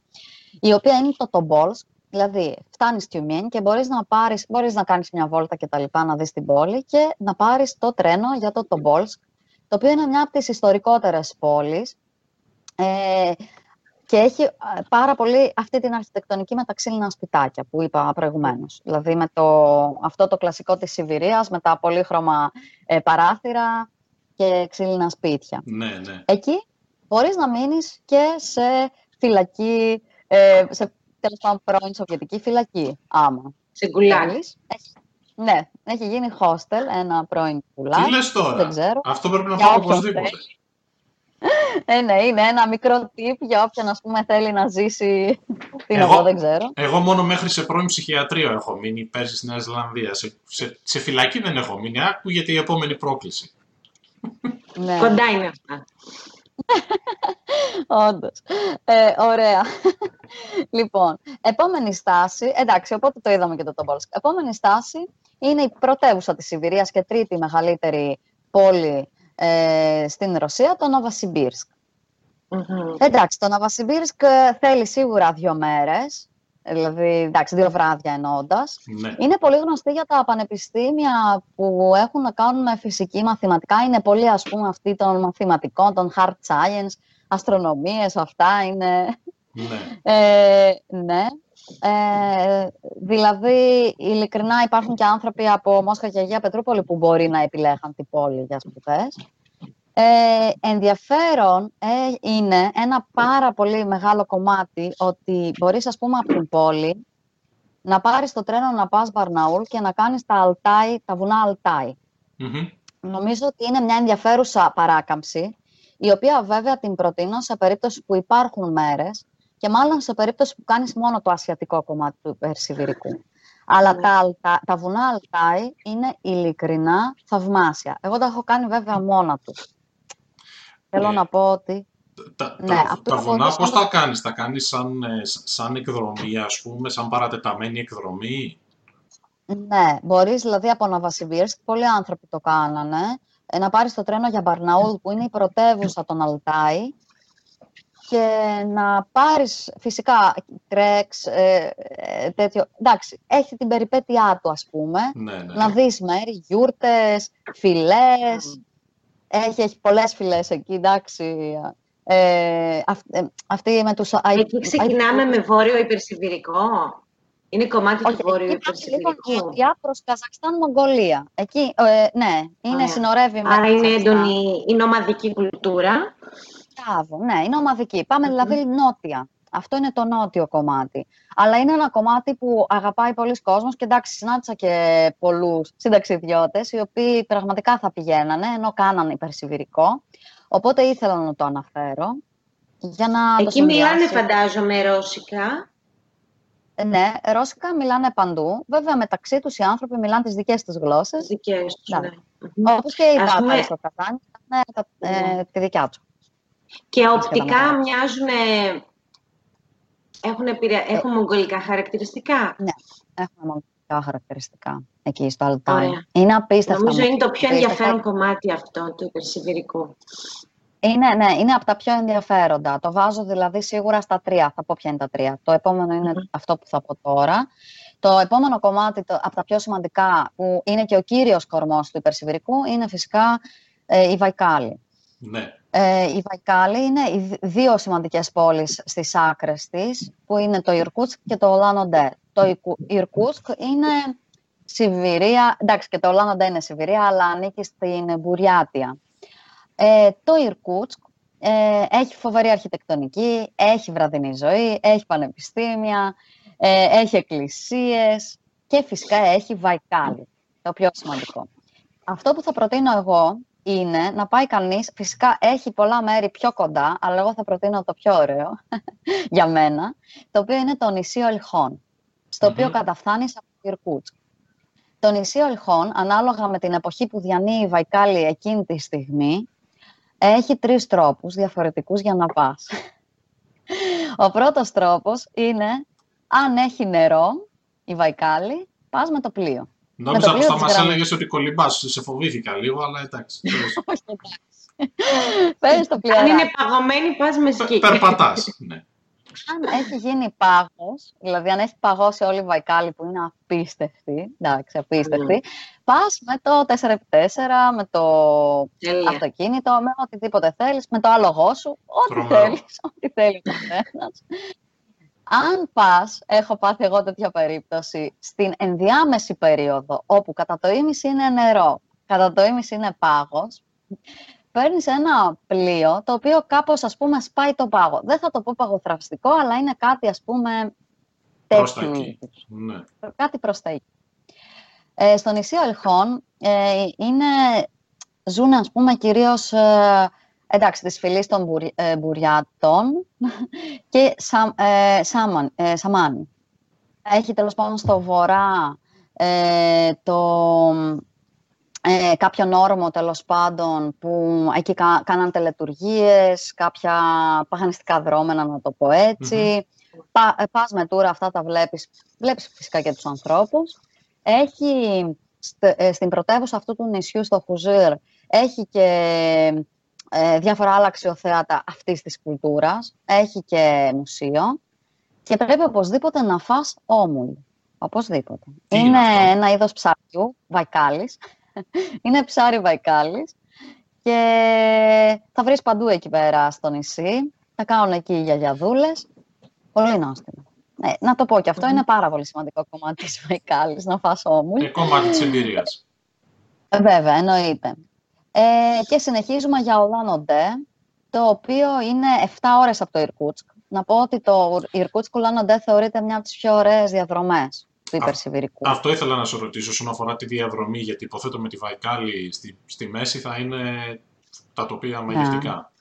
η οποία είναι το Τομπόλσκ. Δηλαδή, φτάνεις Τιουμιέν και μπορείς να, πάρεις, μπορείς να κάνεις μια βόλτα και τα λοιπά, να δεις την πόλη και να πάρεις το τρένο για το Τομπόλσκ, το οποίο είναι μια από τις ιστορικότερες πόλεις. Ε, και έχει α, πάρα πολύ αυτή την αρχιτεκτονική με τα ξύλινα σπιτάκια που είπα προηγουμένως. Δηλαδή με το, αυτό το κλασικό της Σιβηρίας, με τα πολύχρωμα ε, παράθυρα και ξύλινα σπίτια. Ναι, ναι. Εκεί μπορείς να μείνεις και σε φυλακή, ε, σε τέλος πάντων πρώην Σοβιετική φυλακή, άμα Σε γκουλάκι. θέλεις. Έχεις, ναι, έχει γίνει hostel, ένα πρώην πουλάκι. Τι λες τώρα; Δεν ξέρω. Αυτό πρέπει να Για πάω όποιον οπωσδήποτε. Ε, ναι, είναι ένα μικρό tip για όποιον ας πούμε θέλει να ζήσει. Τι να Εγώ- πω, δεν ξέρω. Εγώ μόνο μέχρι σε πρώην ψυχιατρίο έχω μείνει πέρσι στη Νέα Ζηλανδία. Σε, σε, σε φυλακή δεν έχω μείνει. Άκουγεται η επόμενη πρόκληση. Ναι, Κοντά είναι αυτά. <laughs> όντως. Ε, ωραία. <laughs> λοιπόν, επόμενη στάση, εντάξει, οπότε το είδαμε και το Τομπόλσκ. Επόμενη στάση είναι η πρωτεύουσα της Σιβηρίας και τρίτη μεγαλύτερη πόλη ε, στην Ρωσία, το Νοβασιμπίρσκ. Μμμ. Εντάξει, το Νοβασιμπίρσκ ε, θέλει σίγουρα δύο μέρες, δηλαδή, εντάξει, δύο βράδια εννοώντας. Ναι. Είναι πολύ γνωστή για τα πανεπιστήμια που έχουν να κάνουν με φυσική μαθηματικά. Είναι πολύ, ας πούμε, αυτοί των μαθηματικών, των hard science, αστρονομίες, αυτά είναι... ναι. Ε, ναι. Ε, δηλαδή, ειλικρινά υπάρχουν και άνθρωποι από Μόσχα και Αγία Πετρούπολη που μπορεί να επιλέγαν την πόλη για σπουδές. Ε, ενδιαφέρον ε, είναι ένα πάρα πολύ μεγάλο κομμάτι ότι μπορείς, ας πούμε, από την πόλη να πάρεις το τρένο να πας Μπαρναούλ και να κάνεις τα, Αλτάι, τα βουνά Αλτάι. Μμμ. Νομίζω ότι είναι μια ενδιαφέρουσα παράκαμψη, η οποία βέβαια την προτείνω σε περίπτωση που υπάρχουν μέρες και μάλλον σε περίπτωση που κάνεις μόνο το ασιατικό κομμάτι του Περσιβηρικού. Αλλά Ναι. τα, αλτα, τα βουνά Αλτάι είναι ειλικρινά θαυμάσια. Εγώ τα έχω κάνει βέβαια μόνα τους. Θέλω Ναι. να πω ότι Τα, Ναι, τα, αυτό τα το βουνά πόντος πώς είναι- τα κάνεις, τα κάνεις σαν, ε, σ- σαν εκδρομή ας πούμε, σαν παρατεταμένη εκδρομή; Ναι, μπορείς δηλαδή από Ναβασιβίρσκ, πολλοί άνθρωποι το κάνανε, ε, να πάρεις το τρένο για Μπαρναούλ που είναι η πρωτεύουσα των Αλτάι και να πάρεις φυσικά τρέξ, ε, ε, τέτοιο. Εντάξει, έχει την περιπέτειά του, ας πούμε. Ναι, ναι. Να δεις μέρη, γιούρτες, φυλές. Έχει, έχει πολλές φυλές εκεί, εντάξει. Ε, αυ, ε, αυτή με τους... Εκεί ξεκινάμε με βόρειο υπερσιβηρικό. Είναι κομμάτι Όχι, του βόρειου εκεί υπερσιβηρικού. λίγο νότια προς Καζακστάν, Μογγολία. Εκεί, ε, ναι, είναι Ωραία. συνορεύει με Άρα είναι Καζακστάν. έντονη η νομαδική κουλτούρα. Μπράβο, ναι, είναι ομαδική. Πάμε δηλαδή νότια. Αυτό είναι το νότιο κομμάτι. Αλλά είναι ένα κομμάτι που αγαπάει πολλοί κόσμος και εντάξει, συνάντησα και πολλούς συνταξιδιώτες οι οποίοι πραγματικά θα πηγαίνανε ενώ κάνανε υπερσιβηρικό. Οπότε ήθελα να το αναφέρω για να το Εκεί μιλάνε, συνδυάσει. φαντάζομαι, ρώσικα. Ε, Ναι, ρώσικα μιλάνε παντού. Βέβαια, μεταξύ τους οι άνθρωποι μιλάνε τις δικές τους γλώσσες. Δικές τους, Ναι. ναι. Όπως και οι Ας Βάταροι πούμε- στο Καζάνι, ναι, τα- ε, Ναι. τη δικιά τους. Και τα οπτικά μετράψει. μοιάζουν... Έχουν, επηρε... έχουν μογγολικά χαρακτηριστικά. Ναι, έχουμε μαγικά χαρακτηριστικά εκεί στο Αλτάι. Ωραία. Είναι απίστευτα. Νομίζω είναι το πιο απίστευτα. ενδιαφέρον κομμάτι αυτό του υπερσιβηρικού. Είναι, ναι, είναι από τα πιο ενδιαφέροντα. Το βάζω δηλαδή σίγουρα στα τρία. Θα πω ποια είναι τα τρία. Το επόμενο είναι Μμμ. αυτό που θα πω τώρα. Το επόμενο κομμάτι, το, από τα πιο σημαντικά, που είναι και ο κύριος κορμός του υπερσιβηρικού, είναι φυσικά ε, η Βαϊκάλη. Ναι. Ε, η Βαϊκάλη είναι οι δ- δύο σημαντικές πόλεις στις άκρες της, που είναι το Ιρκούτσκ και το Ολάνοντε. Το Ικου- Ιρκούτσκ είναι Σιβηρία, εντάξει και το Ολάνοντε είναι Σιβηρία, αλλά ανήκει στην Μπουριάτια. Ε, το Ιρκούτσκ ε, έχει φοβερή αρχιτεκτονική, έχει βραδινή ζωή, έχει πανεπιστήμια, ε, έχει εκκλησίες και φυσικά έχει Βαϊκάλη, το πιο σημαντικό. Αυτό που θα προτείνω εγώ είναι να πάει κανείς, φυσικά έχει πολλά μέρη πιο κοντά, αλλά εγώ θα προτείνω το πιο ωραίο <laughs> για μένα, το οποίο είναι το νησί Ολχών, στο οποίο Μμμ. καταφθάνεις από το Ιρκούτσκ. Το νησί Ολχών, ανάλογα με την εποχή που διανύει η Βαϊκάλη εκείνη τη στιγμή, έχει τρεις τρόπους διαφορετικούς για να πας. Ο πρώτος τρόπος είναι, αν έχει νερό, η Βαϊκάλη, πας με το πλοίο. Νόμιζα το πως πλοίο θα της μας γραμμής. έλεγες ότι κολυμπάς. Σε φοβήθηκα λίγο, αλλά εντάξει. <laughs> τέλος. Όχι, εντάξει. Παίρνεις το πλοίο. Αν είναι παγωμένη, πας με σκι. Πε- Περπατάς. Ναι. Αν έχει γίνει πάγος, δηλαδή αν έχει παγώσει όλη η Βαϊκάλη που είναι απίστευτη, εντάξει, απίστευτη, πας με το 4x4, με το Τέλεια. αυτοκίνητο, με οτιδήποτε θέλεις, με το άλογό σου, ό,τι Τρομερό. θέλεις, ό,τι θέλει ο καθένας. Αν πας, έχω πάθει εγώ τέτοια περίπτωση, στην ενδιάμεση περίοδο, όπου κατά το ίμιση είναι νερό, κατά το ίμιση είναι πάγος, παίρνεις ένα πλοίο, το οποίο κάπως, ας πούμε, σπάει το πάγο. Δεν θα το πω παγοθραυστικό, αλλά είναι κάτι, ας πούμε, Προς τα τέτοιου εκεί. είδους Ναι. κάτι προς τα εκεί. Ε, στο νησί Ολχών ε, είναι, ζουν, ας πούμε, κυρίως, ε, εντάξει, της φυλής των Μπουρι- ε, Μπουριάτων <laughs> και Σα, ε, Σάμαν, ε, Σαμάνι. Έχει τέλος πάντων στο βορρά ε, το, ε, κάποιον όρμο τέλος πάντων που εκεί κα, κάναν τελετουργίες, κάποια παγανιστικά δρόμενα να το πω έτσι. Πα, ε, πας με τούρα αυτά τα βλέπεις, βλέπεις φυσικά και τους ανθρώπους. Έχει στε- ε, στην πρωτεύουσα αυτού του νησιού, στο Χουζίρ, έχει και ε, διάφορα άλλα αξιοθέατα αυτής της κουλτούρας. Έχει και μουσείο. Και πρέπει οπωσδήποτε να φας όμουλ. Οπωσδήποτε. Τι είναι είναι αυτό; ένα είδος ψαριού, βαϊκάλης. <laughs> είναι ψάρι βαϊκάλης. Και θα βρεις παντού εκεί πέρα στο νησί. Θα κάνουν εκεί οι γιαγιαδούλες. Πολύ νόστιμο. Ε, να το πω και αυτό είναι πάρα πολύ σημαντικό κομμάτι της Βαϊκάλης, να φας όμουλ. Και κομμάτι της εμπειρίας. Ε, Βέβαια, εννοείται. Ε, και συνεχίζουμε για Ολάνοντε, το οποίο είναι 7 ώρες από το Ιρκούτσκ. Να πω ότι το Ιρκούτσκ Ολάνοντε θεωρείται μια από τις πιο ωραίες διαδρομές του υπερσιβηρικού. Αυτό ήθελα να σε ρωτήσω όσον αφορά τη διαδρομή, γιατί υποθέτω με τη Βαϊκάλη στη, στη μέση θα είναι τα τοπία Ναι. μαγευτικά.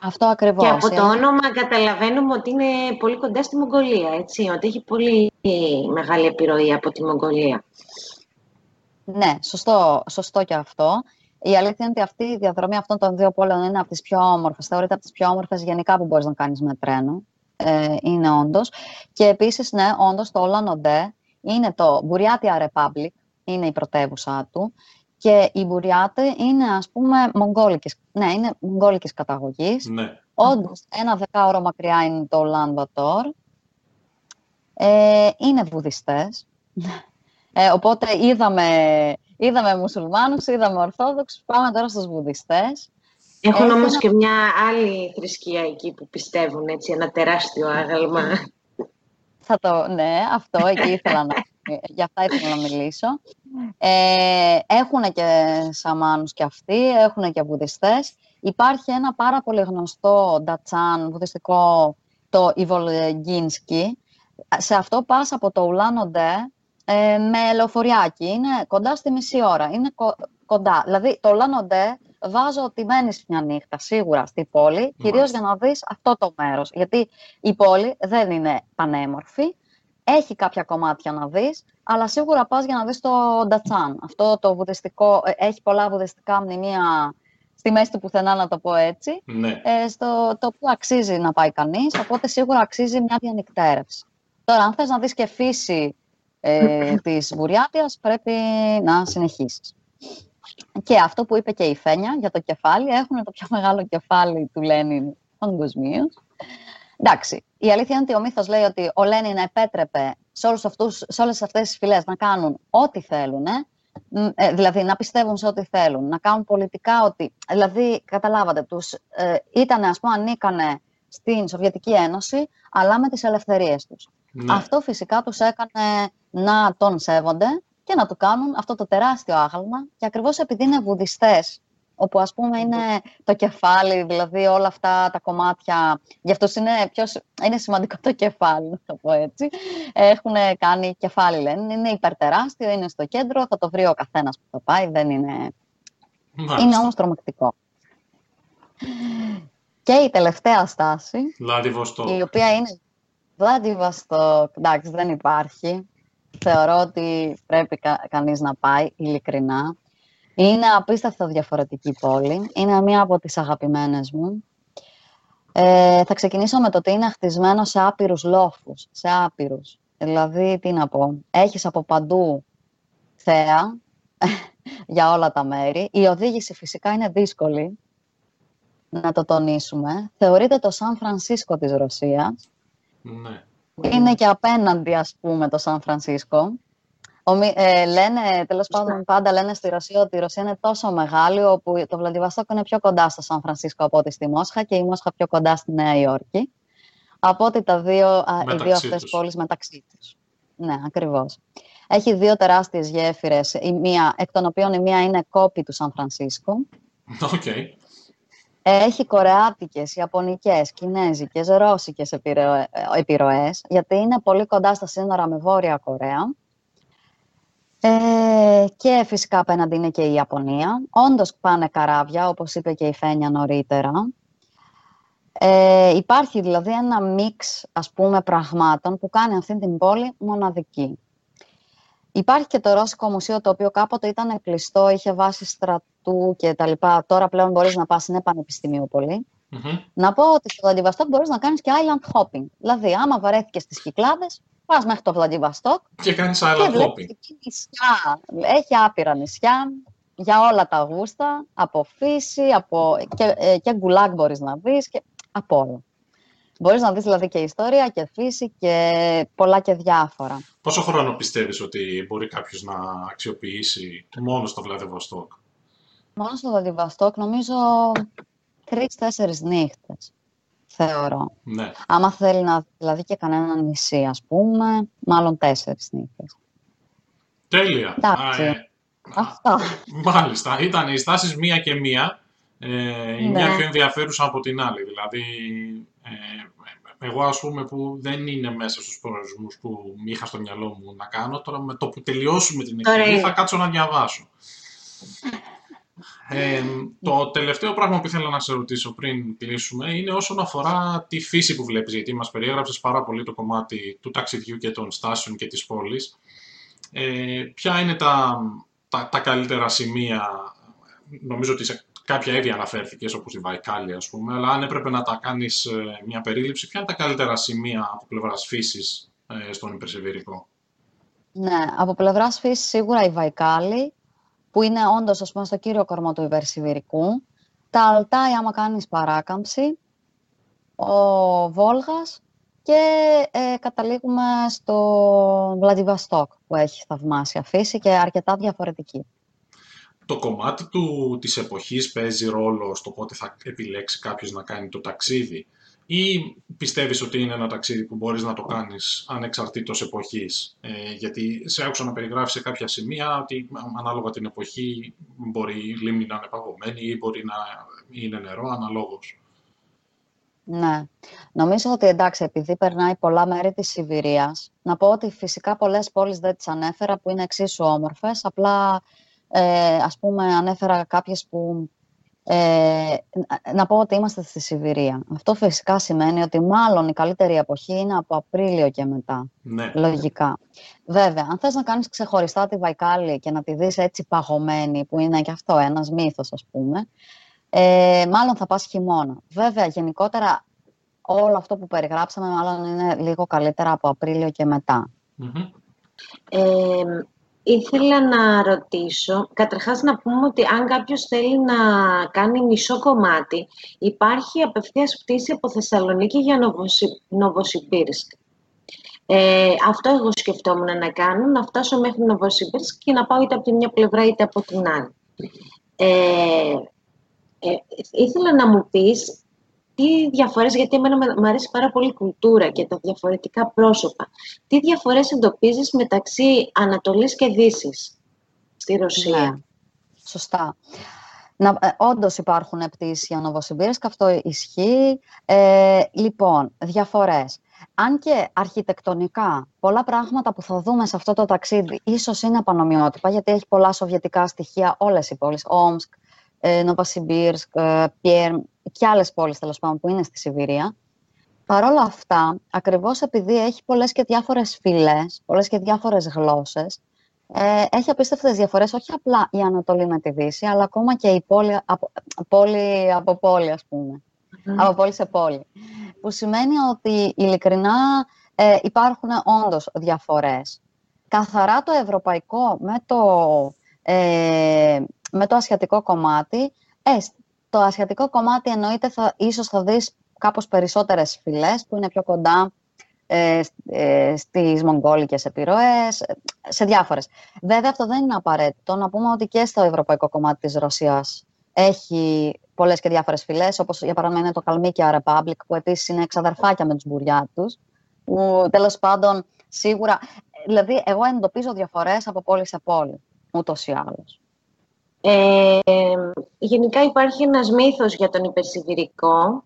Αυτό ακριβώς. Και από το Ε, όνομα καταλαβαίνουμε ότι είναι πολύ κοντά στη Μογγολία, έτσι, ότι έχει πολύ μεγάλη επιρροή από τη Μογγολία. Ναι, σωστό, σωστό και αυτό. Η αλήθεια είναι ότι αυτή η διαδρομή αυτών των δύο πόλεων είναι από τις πιο όμορφες. Θεωρείται από τις πιο όμορφες γενικά που μπορείς να κάνεις με τρένο. Ε, είναι όντως. Και επίσης, ναι, όντως το Ολάνοντε είναι το Μπουριάτια Republic, είναι η πρωτεύουσα του. Και οι Μπουριάτε είναι, ας πούμε, μογγόλικες, ναι, είναι μογγόλικες καταγωγής. Ναι. Όντως, ένα δεκάωρο μακριά είναι το Ουλάν Μπατόρ. Ε, είναι βουδιστές. Ε, οπότε είδαμε, είδαμε μουσουλμάνους, είδαμε ορθόδοξους, πάμε τώρα στους βουδιστές. Έχουν όμως και μια άλλη θρησκεία εκεί που πιστεύουν, έτσι, ένα τεράστιο άγαλμα. Θα το, ναι, αυτό εκεί ήθελα να, <laughs> για αυτά ήθελα να μιλήσω. Ε, έχουν και σαμάνους και αυτοί, έχουν και βουδιστές. Υπάρχει ένα πάρα πολύ γνωστό ντατσάν βουδιστικό, το Ιβολγίνσκι. Σε αυτό πας από το Ουλάνοντε ε, με λεωφοριάκι. Είναι κοντά στη μισή ώρα. Είναι κοντά. Δηλαδή, το Ουλάνοντε βάζω ότι μένεις μια νύχτα σίγουρα στη πόλη, κυρίως για να δεις αυτό το μέρος. Γιατί η πόλη δεν είναι πανέμορφη, έχει κάποια κομμάτια να δεις, αλλά σίγουρα πας για να δεις το Ντατσάν. Αυτό το βουδιστικό, ε, έχει πολλά βουδιστικά μνημεία στη μέση του πουθενά, να το πω έτσι, ναι. ε, στο το οποίο αξίζει να πάει κανείς, οπότε σίγουρα αξίζει μια διανυκτέρευση. Τώρα, αν θες να δεις και φύση ε, <laughs> της Βουριάτιας, πρέπει να συνεχίσεις. Και αυτό που είπε και η Φένια για το κεφάλι, έχουν το πιο <laughs> μεγάλο κεφάλι του Λένιν παγκοσμίως. Εντάξει, η αλήθεια είναι ότι ο μύθος λέει ότι ο Λένιν επέτρεπε σε, όλους αυτούς, σε όλες αυτές τις φυλές να κάνουν ό,τι θέλουν, ε, δηλαδή να πιστεύουν σε ό,τι θέλουν, να κάνουν πολιτικά ό,τι... Δηλαδή, καταλάβατε, τους ε, ήταν, ας πούμε, ανήκανε στην Σοβιετική Ένωση, αλλά με τις ελευθερίες τους. Ναι. Αυτό φυσικά τους έκανε να τον σέβονται και να του κάνουν αυτό το τεράστιο άγαλμα και ακριβώς επειδή είναι βουδιστές, όπου ας πούμε είναι το κεφάλι, δηλαδή όλα αυτά τα κομμάτια, γι' αυτός είναι, είναι σημαντικό το κεφάλι, να το πω έτσι, έχουν κάνει κεφάλι, λένε, είναι υπερτεράστιο, είναι στο κέντρο, θα το βρει ο καθένας που θα πάει, δεν είναι... Είναι όμως τρομακτικό. Και η τελευταία στάση, η οποία είναι Βλάντιβαστοκ, εντάξει, δεν υπάρχει θεωρώ ότι πρέπει κα, κανείς να πάει, ειλικρινά. Είναι απίστευτα διαφορετική πόλη. Είναι μία από τις αγαπημένες μου. Ε, θα ξεκινήσω με το ότι είναι χτισμένο σε άπειρους λόφους, σε άπειρους. Δηλαδή, τι να πω, έχεις από παντού θέα <laughs> για όλα τα μέρη. Η οδήγηση φυσικά είναι δύσκολη, να το τονίσουμε. Θεωρείται το Σαν Φρανσίσκο της Ρωσίας. Ναι. Είναι και απέναντι, ας πούμε, το Σαν Φρανσίσκο. Ε, λένε, τέλος πάντων, πάντα λένε στη Ρωσία ότι η Ρωσία είναι τόσο μεγάλη, όπου το Βλαντιβαστόκ είναι πιο κοντά στο Σαν Φρανσίσκο από ότι στη Μόσχα και η Μόσχα πιο κοντά στη Νέα Υόρκη. Από ότι τα δύο, οι δύο αυτές πόλεις μεταξύ τους. Ναι, ακριβώς. Έχει δύο τεράστιες γέφυρες, εκ των οποίων η μία είναι κόπη του Σαν Φρανσίσκο. Okay. Έχει κορεάτικες, ιαπωνικές, κινέζικες, ρώσικες επιρροές, γιατί είναι πολύ κοντά στα σύνορα με Βόρεια Κορέα. Ε, και φυσικά απέναντι είναι και η Ιαπωνία. Όντως πάνε καράβια, όπως είπε και η Φένια νωρίτερα. Ε, υπάρχει δηλαδή ένα μίξ, ας πούμε, πραγμάτων που κάνει αυτή την πόλη μοναδική. Υπάρχει και το Ρώσικο Μουσείο, το οποίο κάποτε ήταν κλειστό, είχε βάσει στρατού και τα λοιπά. Τώρα πλέον μπορείς να πας, είναι πανεπιστημίου Να πω ότι στο Βλαντιβαστόκ μπορείς να κάνεις και island hopping. Δηλαδή, άμα βαρέθηκες στις Κυκλάδες, πας μέχρι το Βλαντιβαστόκ και κάνεις island και hopping. Νησιά. Έχει άπειρα νησιά για όλα τα γούστα, από φύση, από... και, ε, και γκουλάκ μπορείς να δεις, και από όλα. Μπορείς να δεις δηλαδή και ιστορία και φύση και πολλά και διάφορα. Πόσο χρόνο πιστεύεις ότι μπορεί κάποιος να αξιοποιήσει μόνο στο Βλαδιβοστόκ; Μόνο στο Βλαδιβοστόκ νομίζω τρεις-τέσσερις νύχτες, θεωρώ. Ναι. Άμα θέλει να δηλαδή και κανένα νησί, ας πούμε, μάλλον τέσσερις νύχτες. Τέλεια. Εντάξει. Ε, Αυτό. Μάλιστα. Ήταν οι στάσεις μία και μία. Ε, η ναι. μία πιο ενδιαφέρουσα από την άλλη. Δηλαδή, ε, εγώ ας πούμε που δεν είναι μέσα στους προορισμούς που είχα στο μυαλό μου να κάνω, τώρα με το που τελειώσουμε την εκπομπή θα κάτσω να διαβάσω. Ε, το τελευταίο πράγμα που ήθελα να σε ρωτήσω πριν κλείσουμε είναι όσον αφορά τη φύση που βλέπεις, γιατί μας περιέγραψες πάρα πολύ το κομμάτι του ταξιδιού και των στάσεων και της πόλης. Ε, ποια είναι τα, τα, τα καλύτερα σημεία, νομίζω ότι σε Κάποια ήδη αναφέρθηκες, όπως η Βαϊκάλη, ας πούμε, αλλά αν έπρεπε να τα κάνεις ε, μια περίληψη, ποια είναι τα καλύτερα σημεία από πλευράς φύσης ε, στον υπερσεβερικό; Ναι, από πλευράς φύσης σίγουρα η Βαϊκάλη. που είναι όντως ας πούμε, στο κύριο κορμό του υπερσιβηρικού. Τα Αλτάι, άμα κάνεις παράκαμψη, ο Βόλγας και ε, καταλήγουμε στο Βλαδιβαστόκ που έχει θαυμάσια φύση και αρκετά διαφορετική. Το κομμάτι του, της εποχής παίζει ρόλο στο πότε θα επιλέξει κάποιος να κάνει το ταξίδι; Ή πιστεύεις ότι είναι ένα ταξίδι που μπορείς να το κάνεις ανεξαρτήτως εποχής; Ε, γιατί σε άκουσα να περιγράφεις σε κάποια σημεία ότι ανάλογα την εποχή μπορεί η λίμνη να είναι παγωμένη ή μπορεί να είναι νερό αναλόγως. Ναι. Νομίζω ότι εντάξει, επειδή περνάει πολλά μέρη της Σιβηρίας, να πω ότι φυσικά πολλές πόλεις δεν τις ανέφερα που είναι εξίσου όμορφες, απλά ε, ας πούμε ανέφερα κάποιες που ε, να πω ότι είμαστε στη Σιβηρία. Αυτό φυσικά σημαίνει ότι μάλλον η καλύτερη εποχή είναι από Απρίλιο και μετά. Ναι. Λογικά. Βέβαια, αν θες να κάνεις ξεχωριστά τη Βαϊκάλη και να τη δεις έτσι παγωμένη, που είναι και αυτό ένας μύθος ας πούμε, ε, μάλλον θα πας χειμώνα. Βέβαια, γενικότερα όλο αυτό που περιγράψαμε μάλλον είναι λίγο καλύτερα από Απρίλιο και μετα Ήθελα να ρωτήσω, καταρχάς να πούμε ότι αν κάποιος θέλει να κάνει μισό κομμάτι, υπάρχει απευθείας πτήση από Θεσσαλονίκη για Νοβοσιμπίρσκ. Ε, αυτό εγώ σκεφτόμουν να κάνω, να φτάσω μέχρι Νοβοσιμπίρσκ και να πάω είτε από τη μια πλευρά είτε από την άλλη. Ε, ε, ήθελα να μου πεις τι διαφορές, γιατί εμένα μου αρέσει πάρα πολύ η κουλτούρα και τα διαφορετικά πρόσωπα. Τι διαφορές εντοπίζεις μεταξύ Ανατολής και Δύσης στη Ρωσία; Ναι, σωστά. Να, ε, όντως υπάρχουν πτήσεις για Νοβοσυμπήρες και αυτό ισχύει. Ε, λοιπόν, διαφορές. Αν και αρχιτεκτονικά πολλά πράγματα που θα δούμε σε αυτό το ταξίδι ίσως είναι πανομοιότυπα, γιατί έχει πολλά σοβιετικά στοιχεία όλες οι πόλεις, Όμσκ, ε, Νοβασιμπίρσκ, ε, Πιέρ και άλλες πόλεις τέλος πάντων που είναι στη Σιβηρία. Παρ' όλα αυτά, ακριβώς επειδή έχει πολλές και διάφορες φυλές, πολλές και διάφορες γλώσσες, ε, έχει απίστευτες διαφορές όχι απλά η Ανατολή με τη Δύση, αλλά ακόμα και η πόλη από πόλη, από πόλη ας πούμε. Από πόλη σε πόλη. Που σημαίνει ότι ειλικρινά ε, υπάρχουν όντως διαφορές. Καθαρά το ευρωπαϊκό με το, ε, με το ασιατικό κομμάτι, ε, το ασιατικό κομμάτι εννοείται θα, ίσως θα δεις κάπως περισσότερες φυλές που είναι πιο κοντά ε, ε, στις μογγόλικες επιρροές, σε διάφορες. Βέβαια αυτό δεν είναι απαραίτητο. Να πούμε ότι και στο ευρωπαϊκό κομμάτι της Ρωσίας έχει πολλές και διάφορες φυλές, όπως για παράδειγμα είναι το Καλμίκια Republic, που επίσης είναι εξαδερφάκια με τους μπουριάτους, που τέλος πάντων σίγουρα... Δηλαδή, εγώ εντοπίζω διαφορές από πόλη σε πόλη, ούτως ή άλλως. Ε, γενικά υπάρχει ένας μύθος για τον υπερσιβηρικό,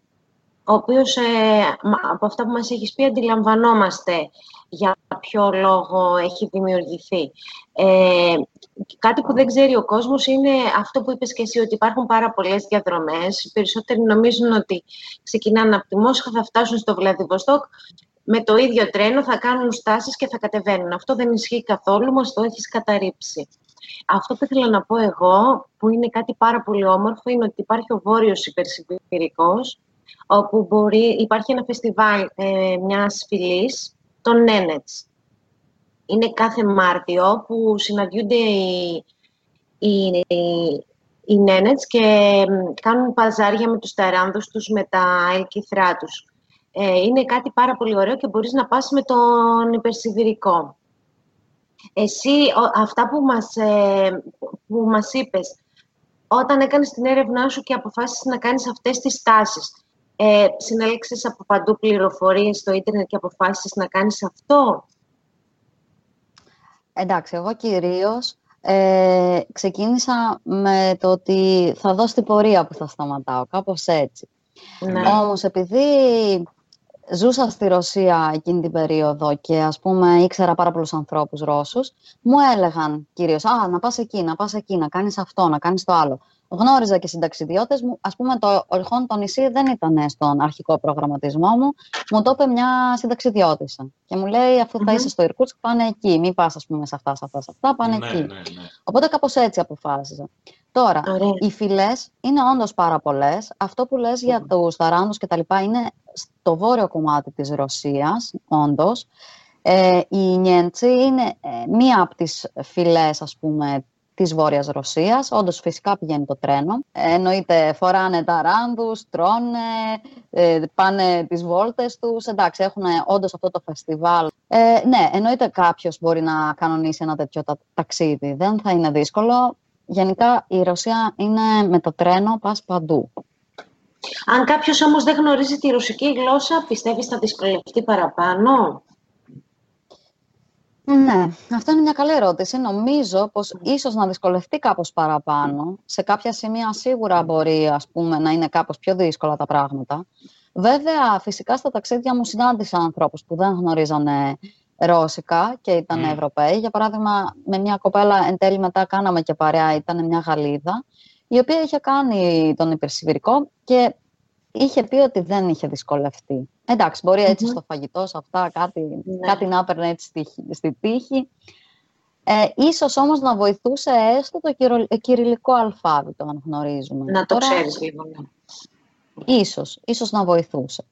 ο οποίος ε, από αυτά που μας έχεις πει αντιλαμβανόμαστε για ποιο λόγο έχει δημιουργηθεί. Ε, κάτι που δεν ξέρει ο κόσμος είναι αυτό που είπες και εσύ, ότι υπάρχουν πάρα πολλές διαδρομές. Οι περισσότεροι νομίζουν ότι ξεκινάνε από τη Μόσχα, θα φτάσουν στο Βλαδιβοστόκ, με το ίδιο τρένο θα κάνουν στάσεις και θα κατεβαίνουν. Αυτό δεν ισχύει καθόλου, μας το έχεις καταρρύψει. Αυτό που ήθελα να πω εγώ, που είναι κάτι πάρα πολύ όμορφο, είναι ότι υπάρχει ο Βόρειος Υπερσιβηρικός, όπου μπορεί, υπάρχει ένα φεστιβάλ ε, μιας φυλής, των Νένετς. Είναι κάθε Μάρτιο που συναντιούνται οι, οι, οι Νένετς και κάνουν παζάρια με τους ταράνδους τους, με τα ελκυθρά τους. Ε, είναι κάτι πάρα πολύ ωραίο και μπορείς να πας με τον υπερσιβηρικό. Εσύ, αυτά που μας, ε, που μας είπες, όταν έκανες την έρευνά σου και αποφάσισες να κάνεις αυτές τις στάσεις, ε, συνέλεξες από παντού πληροφορίες στο ίντερνετ και αποφάσισες να κάνεις αυτό; Εντάξει, εγώ κυρίως ε, ξεκίνησα με το ότι θα δω την πορεία που θα σταματάω, κάπως έτσι. Ναι. Όμως επειδή ζούσα στη Ρωσία εκείνη την περίοδο και ας πούμε ήξερα πάρα πολλούς ανθρώπους Ρώσους, μου έλεγαν κυρίως «Α, να πας εκεί, να πας εκεί, να κάνεις αυτό, να κάνεις το άλλο». Γνώριζα και συνταξιδιώτες μου. Α πούμε, το Ορχόν το νησί δεν ήταν στον αρχικό προγραμματισμό μου. Μου το είπε μια συνταξιδιώτησα. Και μου λέει, αφού θα είσαι στο Ιρκούτσκ, πάνε εκεί. Μην πας, ας πούμε, σε αυτά, σε αυτά, σε αυτά, πάνε ναι, εκεί. Ναι, ναι. Οπότε κάπως έτσι αποφάσισα. Τώρα, οι φυλές είναι όντως πάρα πολλές. Αυτό που λες για τους ταράνδου και τα λοιπά είναι στο βόρειο κομμάτι της Ρωσίας, όντως. Ε, η Νιέντσι είναι ε, μία από τις φυλές, ας πούμε, της Βόρειας Ρωσίας. Όντως φυσικά πηγαίνει το τρένο. Εννοείται φοράνε τα ράνδους, τρώνε, ε, πάνε τις βόλτες τους. Εντάξει, έχουν όντως αυτό το φεστιβάλ. Ε, ναι, εννοείται κάποιος μπορεί να κανονίσει ένα τέτοιο ταξίδι. Δεν θα είναι δύσκολο. Γενικά η Ρωσία είναι με το τρένο, πας παντού. Αν κάποιος όμως δεν γνωρίζει τη ρωσική γλώσσα, πιστεύεις θα δυσκολευτεί παραπάνω; Ναι, αυτό είναι μια καλή ερώτηση. Νομίζω πως ίσως να δυσκολευτεί κάπως παραπάνω. Σε κάποια σημεία σίγουρα μπορεί ας πούμε, να είναι κάπως πιο δύσκολα τα πράγματα. Βέβαια, φυσικά στα ταξίδια μου συνάντησα ανθρώπους που δεν γνωρίζανε Ρώσικα και ήταν Ευρωπαίοι. Για παράδειγμα, με μια κοπέλα εν τέλει μετά κάναμε και παρέα, ήταν μια Γαλλίδα, η οποία είχε κάνει τον υπερσιβηρικό και είχε πει ότι δεν είχε δυσκολευτεί. Εντάξει, μπορεί έτσι στο φαγητό, σε αυτά, κάτι, ναι. κάτι να έπαιρνε έτσι στη, στη τύχη. Ε, ίσως όμως να βοηθούσε έστω το κυριλικό αλφάβητο, αν γνωρίζουμε. Να το Τώρα, ξέρεις λίγο, ναι. Ίσως, ίσως να βοηθούσε.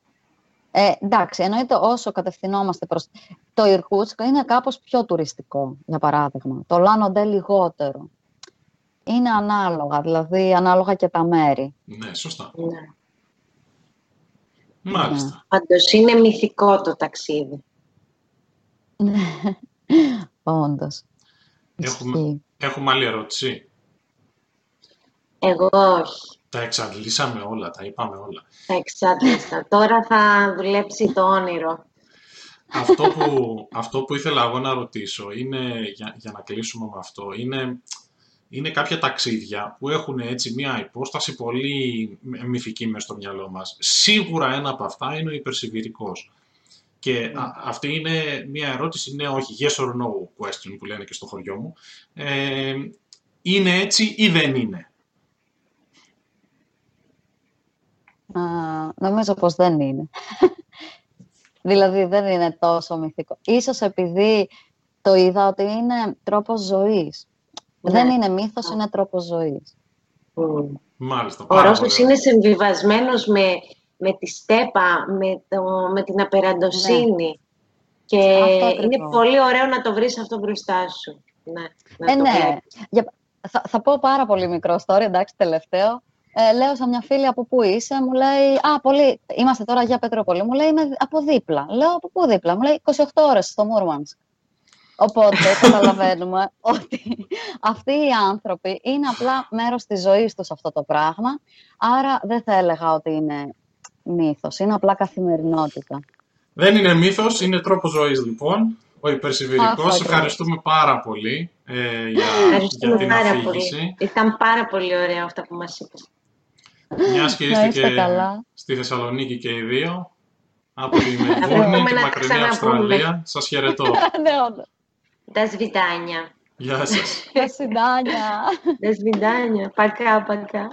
Ε, εντάξει, εννοείται όσο κατευθυνόμαστε προς... Το Ιρκούτσκ είναι κάπως πιο τουριστικό, για παράδειγμα. Το Λάνοντε λιγότερο. Είναι ανάλογα, δηλαδή ανάλογα και τα μέρη. Ναι, σωστά. Ναι. Μάλιστα. Ναι. Πάντως είναι μυθικό το ταξίδι. Ναι, όντως. Έχουμε, έχουμε άλλη ερώτηση; Εγώ όχι. Τα εξαντλήσαμε όλα, τα είπαμε όλα. Τα εξάντλησα. Τώρα θα δουλέψει το όνειρο. Αυτό που, αυτό που ήθελα εγώ να ρωτήσω είναι, για, για να κλείσουμε με αυτό, είναι είναι κάποια ταξίδια που έχουν έτσι μια υπόσταση πολύ μυθική μέσα στο μυαλό μας. Σίγουρα ένα από αυτά είναι ο υπερσιβηρικός. Και αυτή είναι μια ερώτηση, ναι όχι, yes or no question που λένε και στο χωριό μου. Ε, είναι έτσι ή δεν είναι; Α, νομίζω πως δεν είναι. <laughs> δηλαδή δεν είναι τόσο μυθικό. Ίσως επειδή το είδα ότι είναι τρόπος ζωής. Δεν ναι. είναι μύθος, είναι τρόπος ζωής. Μάλιστα. Ο Ρώσος είναι συμβιβασμένος με, με τη στέπα, με, το, με την απεραντοσύνη. Ναι. Και είναι πολύ ωραίο να το βρεις αυτό μπροστά σου. Ναι, ε, ναι. Για, θα, θα πω πάρα πολύ μικρό story, εντάξει, τελευταίο. Ε, λέω σε μια φίλη από πού είσαι, μου λέει Α, πολύ. Είμαστε τώρα για Πετρόπολη. Μου λέει Είμαι από δίπλα. Λέω Από πού δίπλα. Μου λέει 28 ώρες στο Μούρμανσκ. Οπότε καταλαβαίνουμε ότι αυτοί οι άνθρωποι είναι απλά μέρος της ζωής τους αυτό το πράγμα. Άρα δεν θα έλεγα ότι είναι μύθος, είναι απλά καθημερινότητα. Δεν είναι μύθος, είναι τρόπος ζωής λοιπόν. Ο υπερσιβηρικός, ευχαριστούμε πάρα πολύ ε, για, για την πάρα αφήγηση. Πολύ. Ήταν πάρα πολύ ωραία αυτά που μας είπες. Μια και είστε και στη Θεσσαλονίκη και οι δύο, από τη Μελβούρνη, τη μακρινή Αυστραλία, σας χαιρετώ. <laughs> До свидания. <laughs> До свидания. До свидания. Пока-пока.